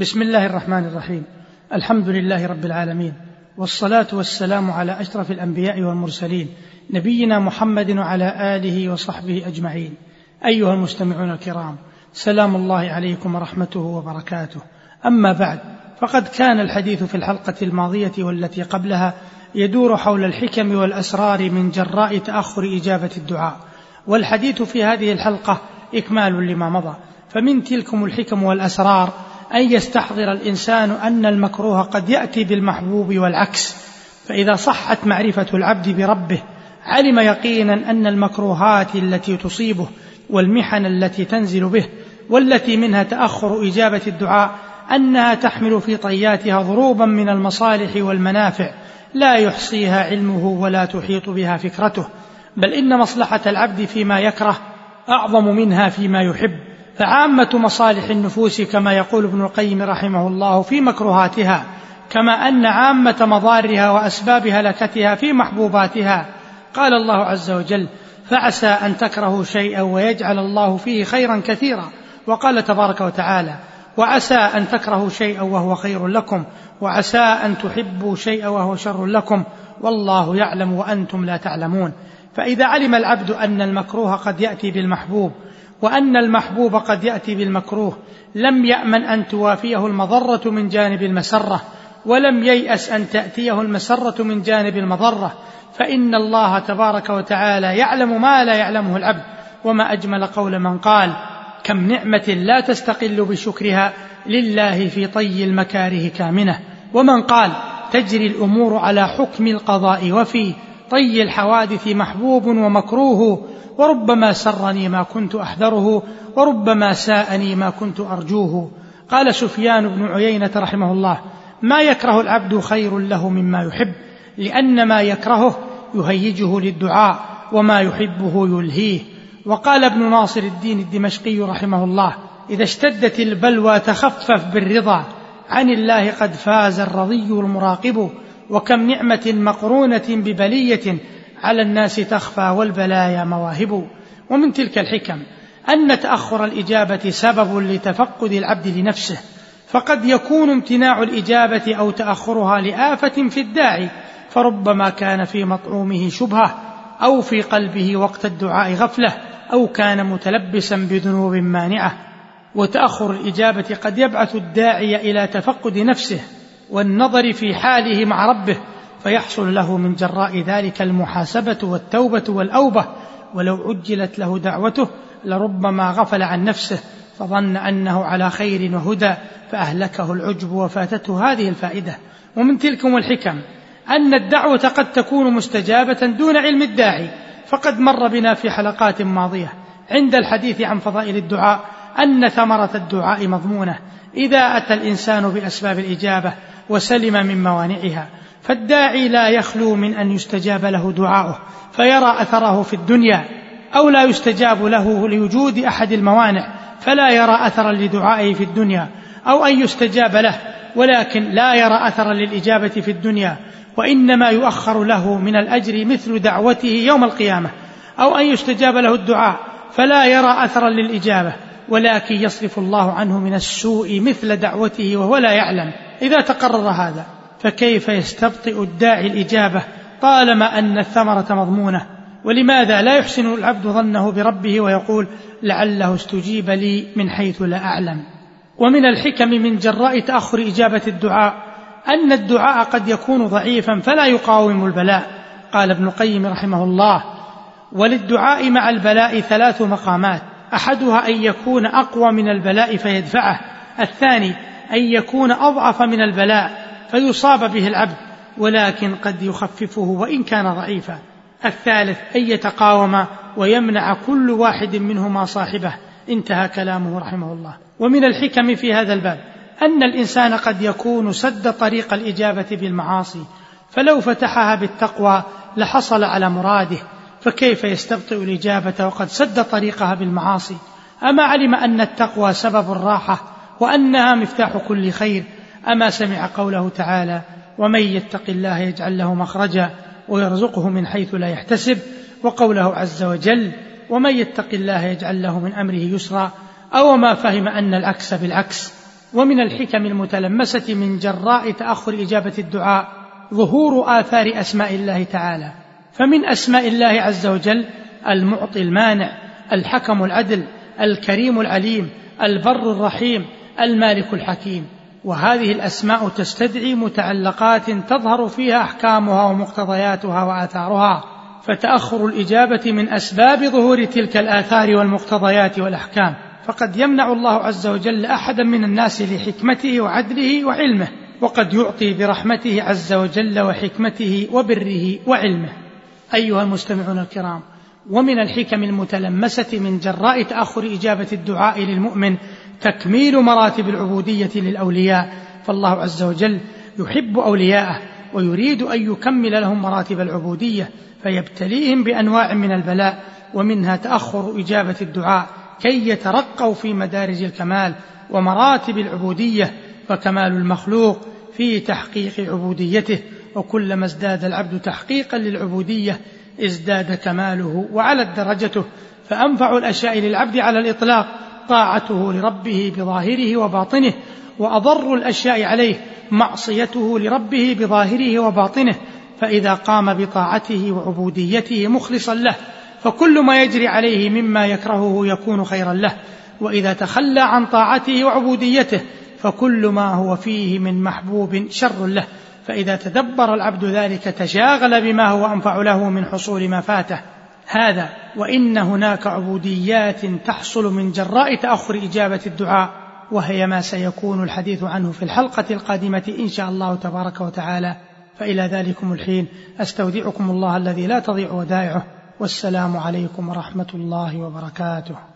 بسم الله الرحمن الرحيم. الحمد لله رب العالمين. والصلاة والسلام على أشرف الأنبياء والمرسلين نبينا محمد وعلى آله وصحبه أجمعين. أيها المستمعون الكرام سلام الله عليكم ورحمته وبركاته. أما بعد فقد كان الحديث في الحلقة الماضية والتي قبلها يدور حول الحكم والأسرار من جراء تأخر إجابة الدعاء. والحديث في هذه الحلقة إكمال لما مضى. فمن تلكم الحكم والأسرار أن يستحضر الإنسان أن المكروه قد يأتي بالمحبوب والعكس. فإذا صحت معرفة العبد بربه علم يقينا أن المكروهات التي تصيبه والمحن التي تنزل به والتي منها تأخر إجابة الدعاء أنها تحمل في طياتها ضروبا من المصالح والمنافع لا يحصيها علمه ولا تحيط بها فكرته. بل إن مصلحة العبد فيما يكره أعظم منها فيما يحب. فعامة مصالح النفوس كما يقول ابن القيم رحمه الله في مكروهاتها كما أن عامة مضارها وأسباب هلكتها في محبوباتها. قال الله عز وجل فعسى أن تكرهوا شيئا ويجعل الله فيه خيرا كثيرا وقال تبارك وتعالى وعسى أن تكرهوا شيئا وهو خير لكم وعسى أن تحبوا شيئا وهو شر لكم والله يعلم وأنتم لا تعلمون فإذا علم العبد أن المكروه قد يأتي بالمحبوب وأن المحبوب قد يأتي بالمكروه لم يأمن أن توافيه المضرة من جانب المسرة ولم ييأس أن تأتيه المسرة من جانب المضرة فإن الله تبارك وتعالى يعلم ما لا يعلمه العبد. وما أجمل قول من قال كم نعمة لا تستقل بشكرها لله في طي المكاره كامنة. ومن قال تجري الأمور على حكم القضاء وفي طي الحوادث محبوب ومكروه وربما سرني ما كنت أحذره وربما ساءني ما كنت أرجوه. قال سفيان بن عيينة رحمه الله ما يكره العبد خير له مما يحب لأن ما يكرهه يهيجه للدعاء وما يحبه يلهيه. وقال ابن ناصر الدين الدمشقي رحمه الله إذا اشتدت البلوى تخفف بالرضا عن الله قد فاز الرضي المراقب وكم نعمة مقرونة ببلية على الناس تخفى والبلايا مواهب. ومن تلك الحكم أن تأخر الإجابة سبب لتفقد العبد لنفسه فقد يكون امتناع الإجابة أو تأخرها لآفة في الداعي فربما كان في مطعومه شبهة أو في قلبه وقت الدعاء غفلة أو كان متلبسا بذنوب مانعة. وتأخر الإجابة قد يبعث الداعي إلى تفقد نفسه والنظر في حاله مع ربه فيحصل له من جراء ذلك المحاسبة والتوبة والأوبة. ولو عجلت له دعوته لربما غفل عن نفسه فظن أنه على خير وهدى فأهلكه العجب وفاتته هذه الفائدة. ومن تلكم الحكم أن الدعوة قد تكون مستجابة دون علم الداعي. فقد مر بنا في حلقات ماضية عند الحديث عن فضائل الدعاء أن ثمرة الدعاء مضمونة. إذا أتى الإنسان بأسباب الإجابة وسلم من موانعها فالداعي لا يخلو من أن يستجاب له دعاؤه فيرى أثره في الدنيا أو لا يستجاب له لوجود أحد الموانع فلا يرى أثرا لدعائه في الدنيا أو أن يستجاب له ولكن لا يرى أثرا للإجابة في الدنيا وإنما يؤخر له من الأجر مثل دعوته يوم القيامة أو أن يستجاب له الدعاء فلا يرى أثرا للإجابة ولكن يصرف الله عنه من السوء مثل دعوته وهو لا يعلم. إذا تقرر هذا فكيف يستبطئ الداعي الإجابة؟ طالما أن الثمرة مضمونة ولماذا لا يحسن العبد ظنه بربه ويقول لعله استجيب لي من حيث لا أعلم؟ ومن الحكم من جراء تأخر إجابة الدعاء أن الدعاء قد يكون ضعيفا فلا يقاوم البلاء. قال ابن القيم رحمه الله وللدعاء مع البلاء ثلاث مقامات أحدها أن يكون أقوى من البلاء فيدفعه الثاني أن يكون أضعف من البلاء فيصاب به العبد ولكن قد يخففه وإن كان ضعيفا. الثالث أن يتقاوم ويمنع كل واحد منهما صاحبه. انتهى كلامه رحمه الله. ومن الحكم في هذا الباب أن الإنسان قد يكون سد طريق الإجابة بالمعاصي. فلو فتحها بالتقوى لحصل على مراده. فكيف يستبطئ الإجابة وقد سد طريقها بالمعاصي؟ أما علم أن التقوى سبب الراحة وأنها مفتاح كل خير أما سمع قوله تعالى ومن يتق الله يجعل له مخرجا ويرزقه من حيث لا يحتسب وقوله عز وجل ومن يتق الله يجعل له من أمره يسرا أو ما فهم أن العكس بالعكس ومن الحكم المتلمسة من جراء تأخر إجابة الدعاء ظهور آثار أسماء الله تعالى فمن أسماء الله عز وجل المعطي المانع الحكم العدل الكريم العليم البر الرحيم المالك الحكيم وهذه الأسماء تستدعي متعلقات تظهر فيها أحكامها ومقتضياتها وآثارها فتأخر الإجابة من أسباب ظهور تلك الآثار والمقتضيات والأحكام. فقد يمنع الله عز وجل أحدا من الناس لحكمته وعدله وعلمه وقد يعطي برحمته عز وجل وحكمته وبره وعلمه. أيها المستمعون الكرام ومن الحكم المتلمسة من جراء تأخر إجابة الدعاء للمؤمن تكميل مراتب العبودية للأولياء فالله عز وجل يحب أولياءه ويريد أن يكمل لهم مراتب العبودية فيبتليهم بأنواع من البلاء ومنها تأخر إجابة الدعاء كي يترقوا في مدارج الكمال ومراتب العبودية فكمال المخلوق في تحقيق عبوديته وكلما ازداد العبد تحقيقا للعبودية ازداد كماله وعلت درجته فأنفع الأشياء للعبد على الإطلاق طاعته لربه بظاهره وباطنه وأضر الأشياء عليه معصيته لربه بظاهره وباطنه فإذا قام بطاعته وعبوديته مخلصا له فكل ما يجري عليه مما يكرهه يكون خيرا له وإذا تخلى عن طاعته وعبوديته فكل ما هو فيه من محبوب شر له فإذا تدبر العبد ذلك تشاغل بما هو أنفع له من حصول ما فاته. هذا وإن هناك عبوديات تحصل من جراء تأخر إجابة الدعاء وهي ما سيكون الحديث عنه في الحلقة القادمة إن شاء الله تبارك وتعالى. فإلى ذلكم الحين أستودعكم الله الذي لا تضيع ودائعه. والسلام عليكم ورحمة الله وبركاته.